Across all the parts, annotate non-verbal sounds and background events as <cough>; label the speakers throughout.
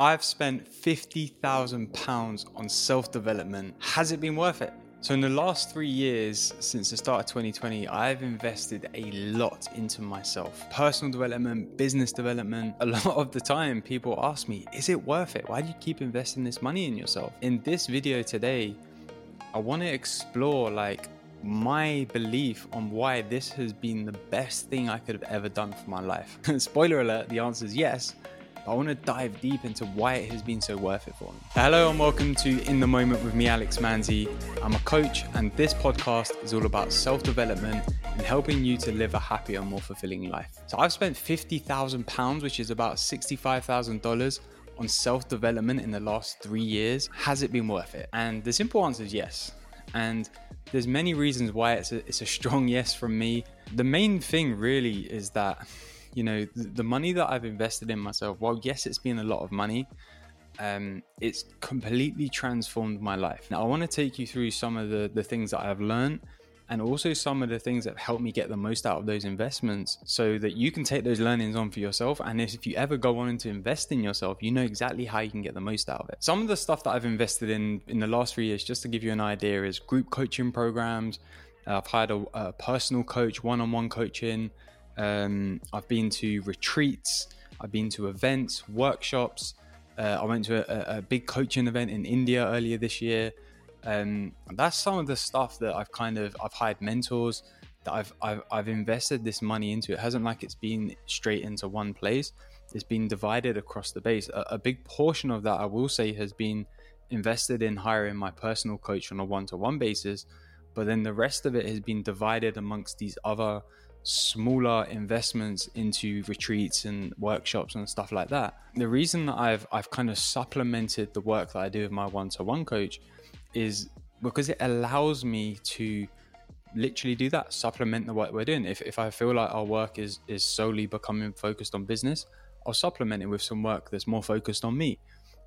Speaker 1: I've spent £50,000 on self development. Has it been worth it? So, in the last three years, since the start of 2020, I've invested a lot into myself personal development, business development. A <laughs> lot of the time, people ask me, Is it worth it? Why do you keep investing this money in yourself? In this video today, I want to explore like my belief on why this has been the best thing I could have ever done for my life. <laughs> Spoiler alert, the answer is yes. But I want to dive deep into why it has been so worth it for me. Hello and welcome to In the Moment with me, Alex Manzi. I'm a coach, and this podcast is all about self development and helping you to live a happier, more fulfilling life. So I've spent £50,000, which is about $65,000 on self development in the last three years. Has it been worth it? And the simple answer is yes. And there's many reasons why it's a, it's a strong <laughs> yes from me. The main thing really is that, you know, the, the money that I've invested in myself, while yes, it's been a lot of money, um, it's completely transformed my life. Now, I want to take you through some of the, the things that I've learned and also some of the things that helped me get the most out of those investments so that you can take those learnings on for yourself. And if you ever go on to invest in yourself, you know exactly how you can get the most out of it. Some of the stuff that I've invested in in the last three years, just to give you an idea, is group coaching programs. I've hired a, a personal coach, one on one coaching. Um, I've been to retreats, I've been to events, workshops. Uh, I went to a, a big coaching event in India earlier this year. Um, that's some of the stuff that I've kind of I've hired mentors that I've, I've I've invested this money into. It hasn't like it's been straight into one place. It's been divided across the base. A, a big portion of that I will say has been invested in hiring my personal coach on a one-to-one basis, but then the rest of it has been divided amongst these other smaller investments into retreats and workshops and stuff like that. The reason that I've I've kind of supplemented the work that I do with my one-to-one coach is because it allows me to literally do that supplement the work we're doing if, if i feel like our work is is solely becoming focused on business i'll supplement it with some work that's more focused on me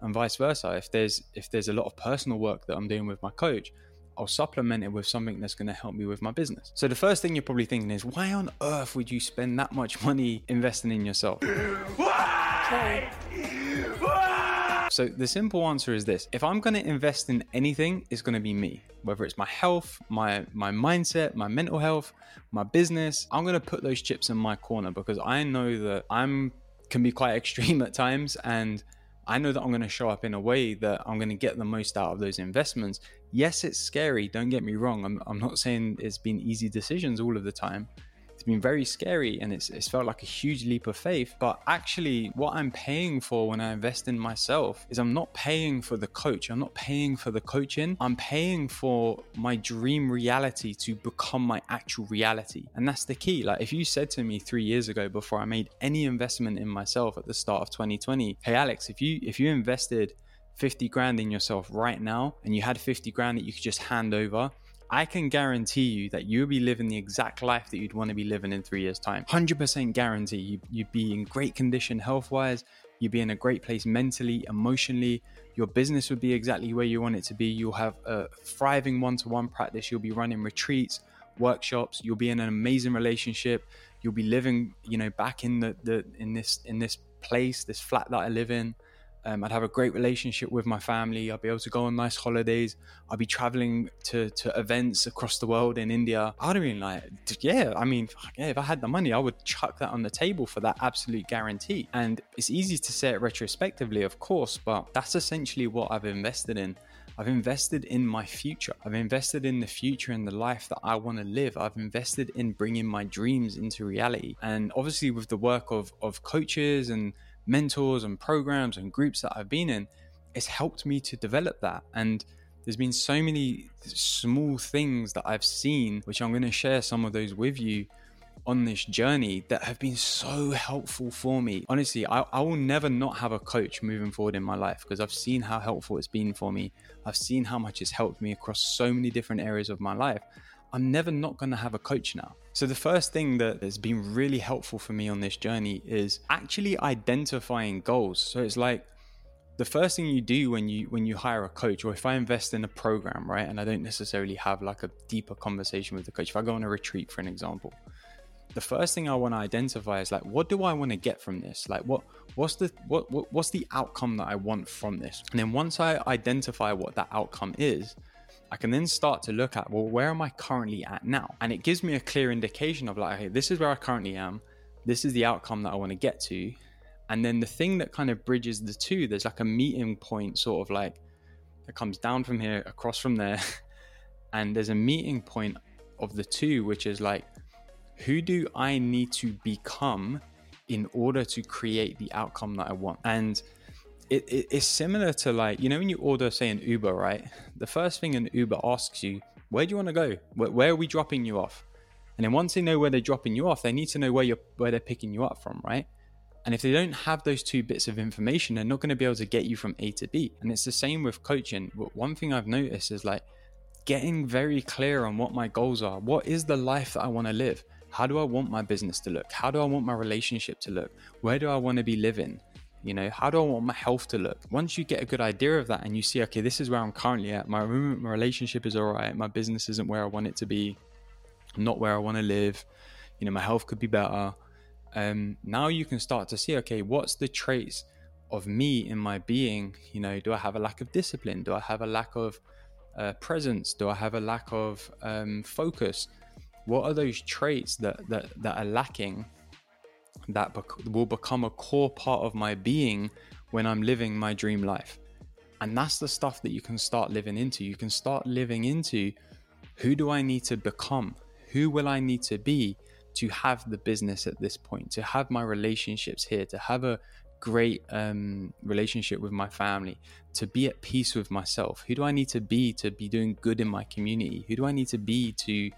Speaker 1: and vice versa if there's if there's a lot of personal work that i'm doing with my coach i'll supplement it with something that's going to help me with my business so the first thing you're probably thinking is why on earth would you spend that much <laughs> money investing in yourself why? So the simple answer is this: if I'm going to invest in anything, it's going to be me. Whether it's my health, my my mindset, my mental health, my business, I'm going to put those chips in my corner because I know that I'm can be quite <laughs> extreme at times and I know that I'm going to show up in a way that I'm going to get the most out of those investments. Yes, it's scary. Don't get me wrong. I'm, I'm not saying it's been easy decisions all of the time, it's been very scary and it's, it's felt like a huge leap of faith. But actually, what I'm paying for when I invest in myself is I'm not paying for the coach, I'm not paying for the coaching, I'm paying for my dream reality to become my actual reality. And that's the key. Like, if you said to me three years ago before I made any investment in myself at the start of 2020, hey, Alex, if you if you invested 50 grand in yourself right now and you had 50 grand that you could just hand over I can guarantee you that you'll be living the exact life that you'd want to be living in three years' time. 100% guarantee you, you'd be in great condition health wise, you'd be in a great place mentally, emotionally. Your business would be exactly where you want it to be. You'll have a thriving one to one practice. You'll be running retreats, workshops. You'll be in an amazing relationship. You'll be living, you know, back in the, the in this in this place, this flat that I live in. Um, I'd have a great relationship with my family. I'd be able to go on nice holidays. I'd be traveling to, to events across the world in India. I'd have like, yeah, I mean, yeah, if I had the money, I would chuck that on the table for that absolute guarantee. And it's easy to say it retrospectively, of course, but that's essentially what I've invested in. I've invested in my future. I've invested in the future and the life that I want to live. I've invested in bringing my dreams into reality. And obviously, with the work of, of coaches and mentors and programs and groups that I've been in, it's helped me to develop that. And there's been so many small things that I've seen, which I'm going to share some of those with you on this journey that have been so helpful for me. Honestly, I, I, will never not have a coach moving forward in my life because I've seen how helpful it's been for me. I've seen how much it's helped me across so many different areas of my life. I'm never not going to have a coach now. So, the first thing that has been really helpful for me on this journey is actually identifying goals. So, it's like the first thing you do when you when you hire a coach or if I invest in a program, right, and I don't necessarily have like a deeper conversation with the coach, if I go on a retreat for an example, the first thing I want to identify is like, what do I want to get from this? Like, what what's the what, what what's the outcome that I want from this? And then once I identify what that outcome is, I can then start to look at, well, where am I currently at now? And it gives me a clear indication of like, okay, this is where I currently am. This is the outcome that I want to get to. And then the thing that kind of bridges the two, there's like a meeting point, sort of like that comes down from here, across from there. <laughs> and there's a meeting point of the two, which is like, who do I need to become in order to create the outcome that I want? And it, it, it's similar to like you know when you order say an uber right? The first thing an uber asks you where do you want to go? Where, where, are we dropping you off? And then once they know where they're dropping you off they need to know where you're where they're picking you up from right? And if they don't have those two bits of information they're not going to be able to get you from a to b. And it's the same with coaching. But one thing i've noticed is like getting very clear on what my goals are. What is the life that i want to live? How do i want my business to look? How do i want my relationship to look? Where do i want to be living you know, how do I want my health to look? Once you get a good idea of that and you see, okay, this is where I'm currently at. My, my relationship is all right. My business isn't where I want it to be. Not where I want to live. You know, my health could be better. Um, now you can start to see, okay, what's the traits of me in my being? You know, do I have a lack of discipline? Do I have a lack of uh, presence? Do I have a lack of um, focus? What are those traits that, that, that are lacking that bec- will become a core part of my being when I'm living my dream life. And that's the stuff that you can start living into. You can start living into who do I need to become? Who will I need to be to have the business at this point, to have my relationships here, to have a great um, relationship with my family, to be at peace with myself? Who do I need to be to be doing good in my community? Who do I need to be to,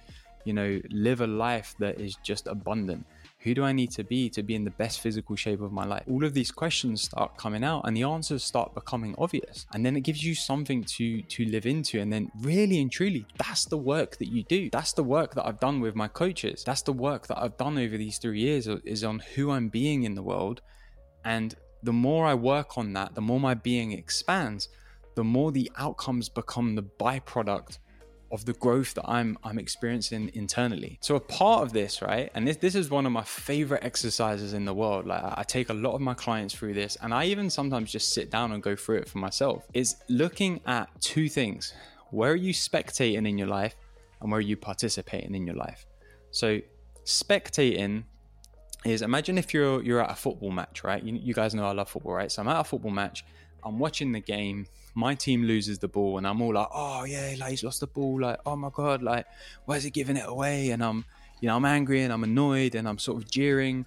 Speaker 1: you know, live a life that is just abundant? Who do I need to be to be in the best physical shape of my life? All of these questions start coming out and the answers start becoming obvious. And then it gives you something to to live into. And then really and truly, that's the work that you do. That's the work that I've done with my coaches. That's the work that I've done over these three years is on who I'm being in the world. And the more I work on that, the more my being expands, the more the outcomes become the byproduct of the growth that I'm I'm experiencing internally. So a part of this, right, and this this is one of my favorite exercises in the world. Like I take a lot of my clients through this, and I even sometimes just sit down and go through it for myself. Is looking at two things: where are you spectating in your life, and where are you participating in your life. So spectating is imagine if you're you're at a football match, right? You, you guys know I love football, right? So I'm at a football match. I'm watching the game my team loses the ball and I'm all like, oh yeah, like he's lost the ball, like oh my god, like why is he giving it away? And I'm, you know, I'm angry and I'm annoyed and I'm sort of jeering,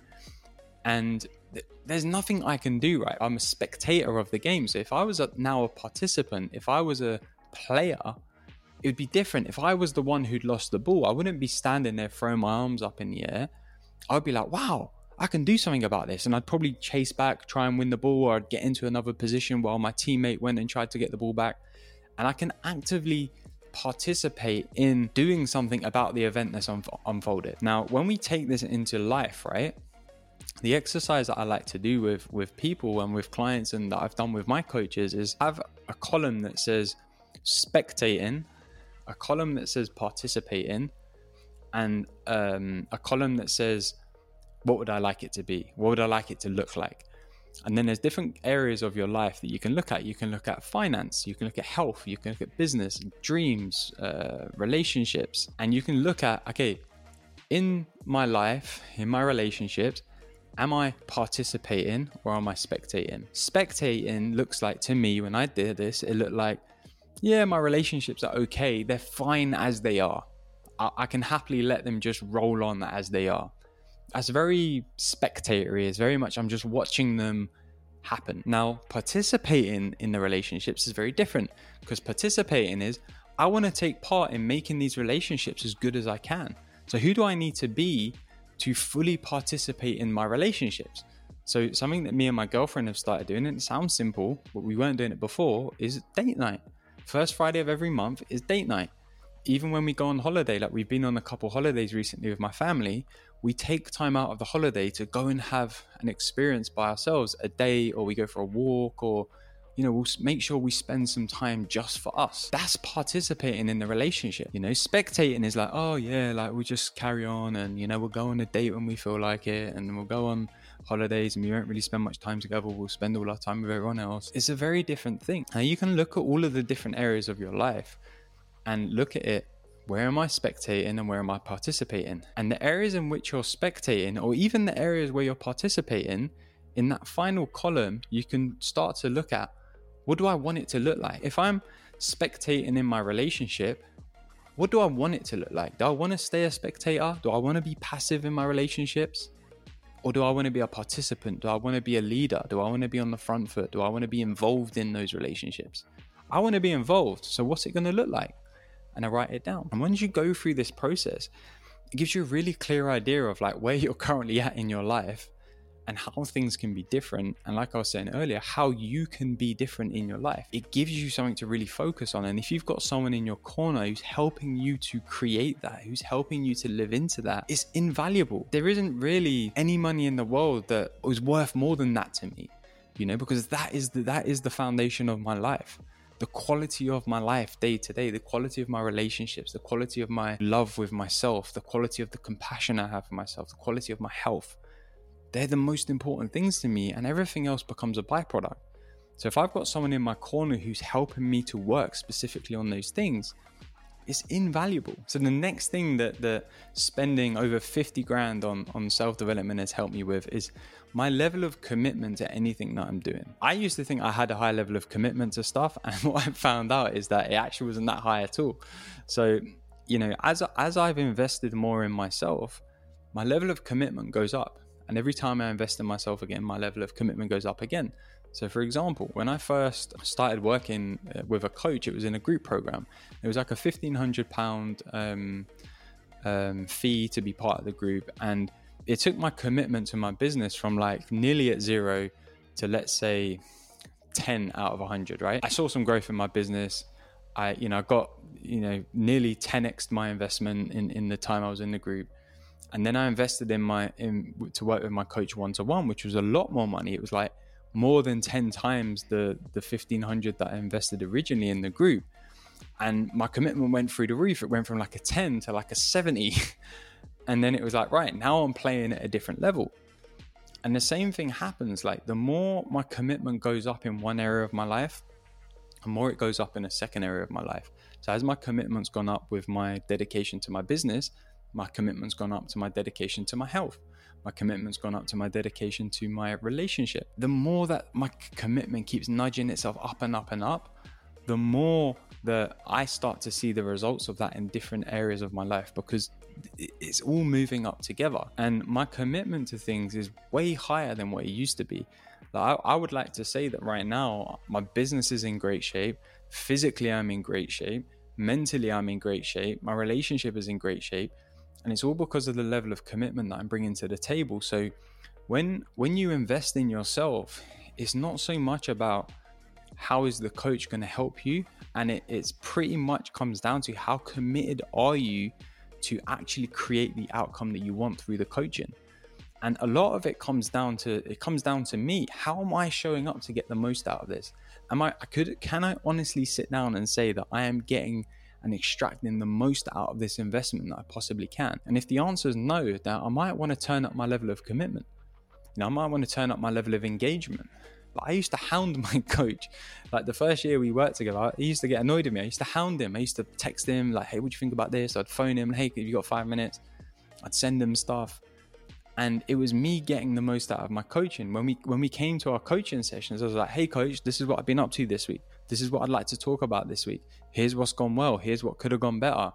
Speaker 1: and th- there's nothing I can do. Right, I'm a spectator of the game. So if I was a, now a participant, if I was a player, it would be different. If I was the one who'd lost the ball, I wouldn't be standing there throwing my arms up in the air. I'd be like, wow, I can do something about this. And I'd probably chase back, try and win the ball, or I'd get into another position while my teammate went and tried to get the ball back. And I can actively participate in doing something about the event that's un- unfolded. Now, when we take this into life, right? The exercise that I like to do with with people and with clients and that I've done with my coaches is have a column that says spectating, a column that says participating, and um, a column that says what would I like it to be? What would I like it to look like? And then there's different areas of your life that you can look at. You can look at finance, you can look at health, you can look at business, dreams, uh, relationships, and you can look at okay, in my life, in my relationships, am I participating or am I spectating? Spectating looks like to me when I did this, it looked like, yeah, my relationships are okay, they're fine as they are. I, I can happily let them just roll on as they are that's very spectatory. It's very much I'm just watching them happen. Now, participating in the relationships is very different because participating is I want to take part in making these relationships as good as I can. So, who do I need to be to fully participate in my relationships? So, something that me and my girlfriend have started doing, and it sounds simple, but we weren't doing it before, is date night. First Friday of every month is date night. Even when we go on holiday, like we've been on a couple holidays recently with my family, we take time out of the holiday to go and have an experience by ourselves a day or we go for a walk or you know, we'll make sure we spend some time just for us. That's participating in the relationship. You know, spectating is like, oh yeah, like we just carry on and, you know, we'll go on a date when we feel like it and we'll go on holidays and we won't really spend much time together. We'll spend all our time with everyone else. It's a very different thing. Now you can look at all of the different areas of your life and look at it where am I spectating and where am I participating? And the areas in which you're spectating, or even the areas where you're participating, in that final column, you can start to look at what do I want it to look like? If I'm spectating in my relationship, what do I want it to look like? Do I want to stay a spectator? Do I want to be passive in my relationships? Or do I want to be a participant? Do I want to be a leader? Do I want to be on the front foot? Do I want to be involved in those relationships? I want to be involved. So, what's it going to look like? And I write it down. And once you go through this process, it gives you a really clear idea of like where you're <laughs> currently at in your life and how things can be different. And like I was saying earlier, how you can be different in your life. It gives you something to really focus on. And if you've got someone in your corner who's helping you to create that, who's helping you to live into that, it's invaluable. There isn't really any money in the world that is worth more than that to me, you know, because that is the, that is the foundation of my life the quality of my life day to day, the quality of my relationships, the quality of my love with myself, the quality of the compassion I have for myself, the quality of my health they're the most important things to me, and everything else becomes a byproduct. So if I've got someone in my corner who's helping me to work specifically on those things, it's invaluable. So the next thing that the spending over 50 grand on, on self-development has helped me with is my level of commitment to anything that I'm doing. I used to think I had a high level of commitment to stuff, <laughs> and what I found out is that it actually wasn't that high at all. So, you know, as as I've invested more in myself, my level of commitment goes up. And every time I invest in myself again, my level of commitment goes up again. So, for example, when I first started working uh, with a coach, it was in a group program. It was like a fifteen hundred pound um, um, fee to be part of the group, and it took my commitment to my business from like nearly at zero to let's say ten out of hundred. Right? I saw some growth in my business. I, you know, got you know nearly 10x my investment in in the time I was in the group and then I invested in my in to work with my coach one to one, which was a lot more money. It was like more than ten times the the fifteen hundred that I invested originally in the group, and my commitment went through the roof. It went from like a ten to like a seventy, <laughs> and then it was like right now I'm playing at a different level. And the same thing happens. Like the more my commitment goes up in one area of my life, the more it goes up in a second area of my life. So as my commitment's gone up with my dedication to my business, my commitment's gone up to my dedication to my health. My commitment's gone up to my dedication to my relationship. The more that my commitment keeps nudging itself up and up and up, the more that I start to see the results of that in different areas of my life because it's all moving up together. And my commitment to things is way higher than what it used to be. Like I, I would like to say that right now, my business is in great shape. Physically, I'm in great shape. Mentally, I'm in great shape. My relationship is in great shape and it's all because of the level of commitment that I'm bringing to the table. So when when you invest in yourself, it's not so much about how is the coach going to help you, and it, it's pretty much comes down to how committed are you to actually create the outcome that you want through the coaching. And a lot of it comes down to it comes down to me. How am I showing up to get the most out of this? Am I could can I honestly sit down and say that I am getting and extracting the most out of this investment that I possibly can? And if the answer is no, then I might want to turn up my level of commitment. You know, I might want to turn up my level of engagement. But I used to hound my <laughs> coach. Like the first year we worked together, he used to get annoyed at me. I used to hound him. I used to text him like, "Hey, what do you think about this?" I'd phone him, "Hey, have you got five minutes?" I'd send him stuff, and it was me getting the most out of my coaching. When we when we came to our coaching sessions, I was like, "Hey, coach, this is what I've been up to this week. This is what I'd like to talk about this week. Here's what's gone well. Here's what could have gone better.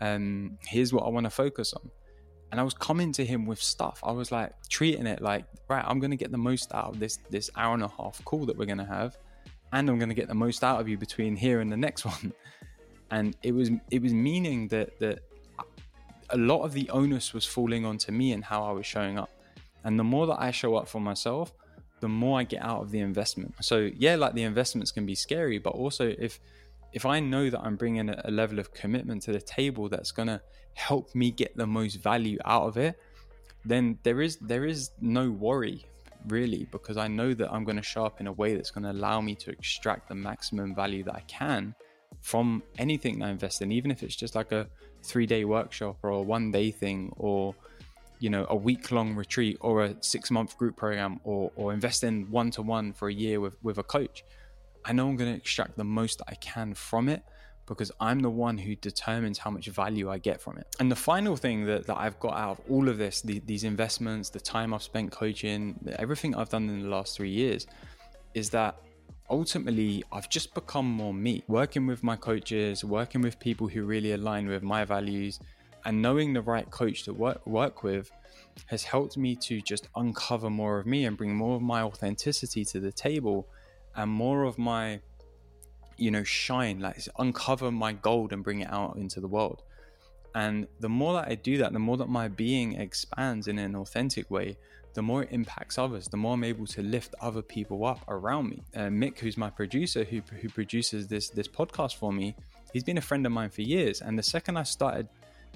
Speaker 1: Um, here's what I want to focus on. And I was coming to him with stuff. I was like treating it like, right, I'm gonna get the most out of this this hour and a half call that we're gonna have, and I'm gonna get the most out of you between here and the next <laughs> one. And it was it was meaning that that a lot of the onus was falling onto me and how I was showing up. And the more that I show up for myself, the more I get out of the investment. So yeah, like the investments can be scary, but also if if I know that I'm bringing a, level of commitment to the table that's gonna help me get the most value out of it, then there is there is no worry really, because I know that I'm going to show up in a way that's going to allow me to extract the maximum value that I can from anything I invest in, even if it's just like a three day workshop or a one day thing or you know a week long retreat or a six month group program or or invest in one to one for a year with with a coach i know i'm going to extract the most that i can from it because i'm the one who determines how much value i get from it and the final thing that, that i've got out of all of this the, these investments the time i've spent coaching everything i've done in the last three years is that ultimately I've just become more me. Working with my coaches, working with people who really align with my values, and knowing the right coach to work, work with has helped me to just uncover more of me and bring more of my authenticity to the table and more of my you know shine like uncover my gold and bring it out into the world. And the more that i do that the more that my being expands in an authentic way the more it impacts others the more i'm able to lift other people up around me. Uh, mick who's my producer who, who produces this this podcast for me he's been a friend of mine for years. And the second i started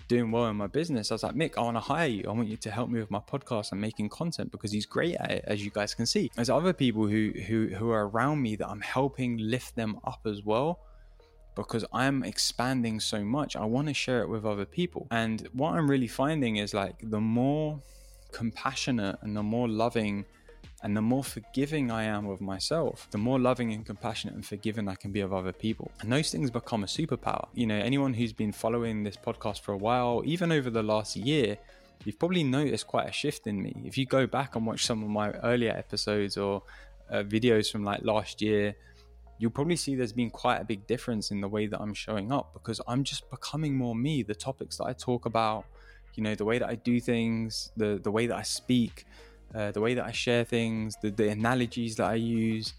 Speaker 1: doing well in my business, I was like, Mick, I want to hire you. I want you to help me with my podcast and making content because he's great at it, as you guys can see. There's other people who who who are around me that I'm helping lift them up as well because I'm expanding so much. I want to share it with other people. And what I'm really finding is like the more compassionate and the more loving and the more forgiving I am of myself, the more loving and compassionate and forgiving I can be of other people. And those things become a superpower. You know, anyone who's been following this podcast for a while, even over the last year, you've probably noticed quite a shift in me. If you go back and watch some of my earlier episodes or uh, videos from like last year, you'll probably see there's been quite a big difference in the way that I'm showing up because I'm just becoming more me. The topics that I talk about, you know, the way that I do things, the the way that I speak, uh, the way that I share things, the, the analogies that I use,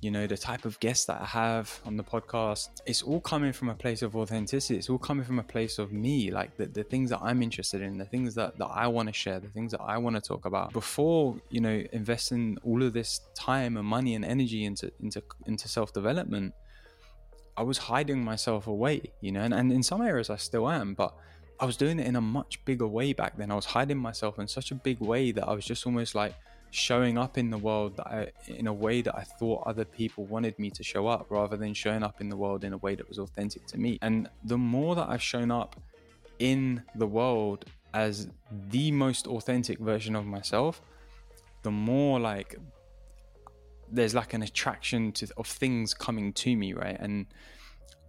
Speaker 1: you know, the type of guests that I have on the podcast. It's all coming from a place of authenticity. It's all coming from a place of me, like the, the things that I'm interested in, the things that, that I want to share, the things that I want to talk about. Before, you know, investing all of this time and money and energy into into into self development, I was hiding myself away, you know, and, and in some areas I still am, but I was doing it in a much bigger way back then. I was hiding myself in such a big way that I was just almost like showing up in the world that I, in a way that I thought other people wanted me to show up rather than showing up in the world in a way that was authentic to me. And the more that I've shown up in the world as the most authentic version of myself, the more like there's like an attraction to of things coming to me, right? And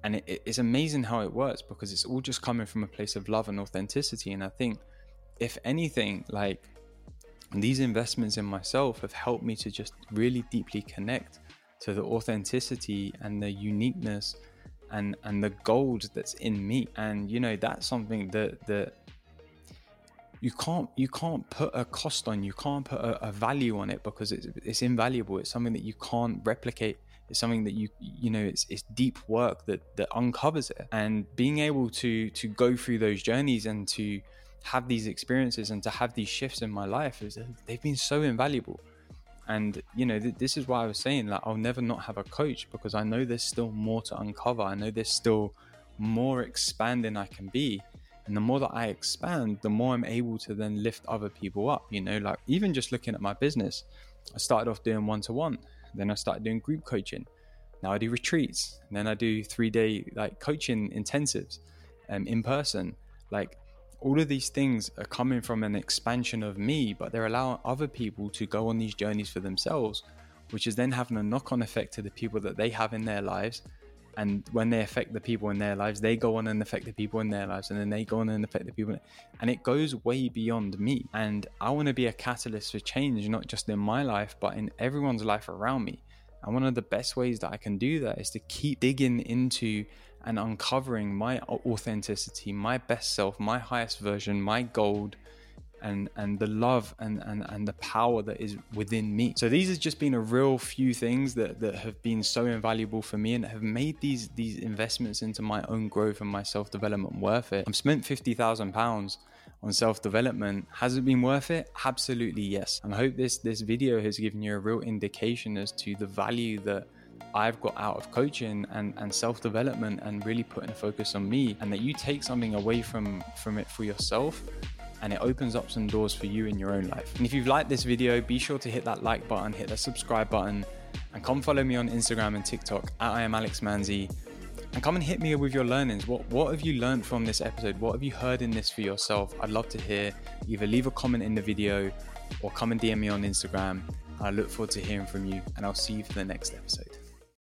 Speaker 1: and it, it's amazing how it works because it's all just coming from a place of love and authenticity. And i think if anything like these investments in myself have helped me to just really deeply connect to the authenticity and the uniqueness and and the gold that's in me. And you know that's something that that you can't you can't put a cost on. You can't put a, a value on it because it's it's invaluable. It's something that you can't replicate it's something that you you know it's it's deep work that that uncovers it. And being able to to go through those journeys and to have these experiences and to have these shifts in my life is they've been so invaluable. And you know th- this is why i was saying like i'll never not have a coach because i know there's still more to uncover. I know there's still more expanding i can be. And the more that i expand the more i'm able to then lift other people up you know like even just looking at my business i started off doing one-to-one then I started doing group coaching. Now I do retreats. And then I do three day like coaching intensives um, in person. Like all of these things are coming from an expansion of me, but they're allowing other people to go on these journeys for themselves, which is then having a knock on effect to the people that they have in their lives. And when they affect the people in their lives, they go on and affect the people in their lives, and then they go on and affect the people. And it goes way beyond me. And I want to be a catalyst for change, not just in my life, but in everyone's life around me. And one of the best ways that I can do that is to keep digging into and uncovering my authenticity, my best self, my highest version, my gold, and and the love and, and and the power that is within me. So these have just been a real few things that that have been so invaluable for me and have made these these investments into my own growth and my self-development worth it. I've spent 50000 pounds on self-development. Has it been worth it? Absolutely yes. And i hope this this video has given you a real indication as to the value that I've got out of coaching and, and self-development and really putting a focus on me and that you take something away from from it for yourself and it opens up some doors for you in your own life. And if you've liked this video, be sure to hit that like button, hit that subscribe button, and come follow me on Instagram and TikTok at I am Alex Manzi. And come and hit me with your learnings. What what have you learned from this episode? What have you heard in this for yourself? I'd love to hear. Either leave a comment in the video or come and DM me on Instagram. I look forward to hearing from you, and I'll see you for the next episode.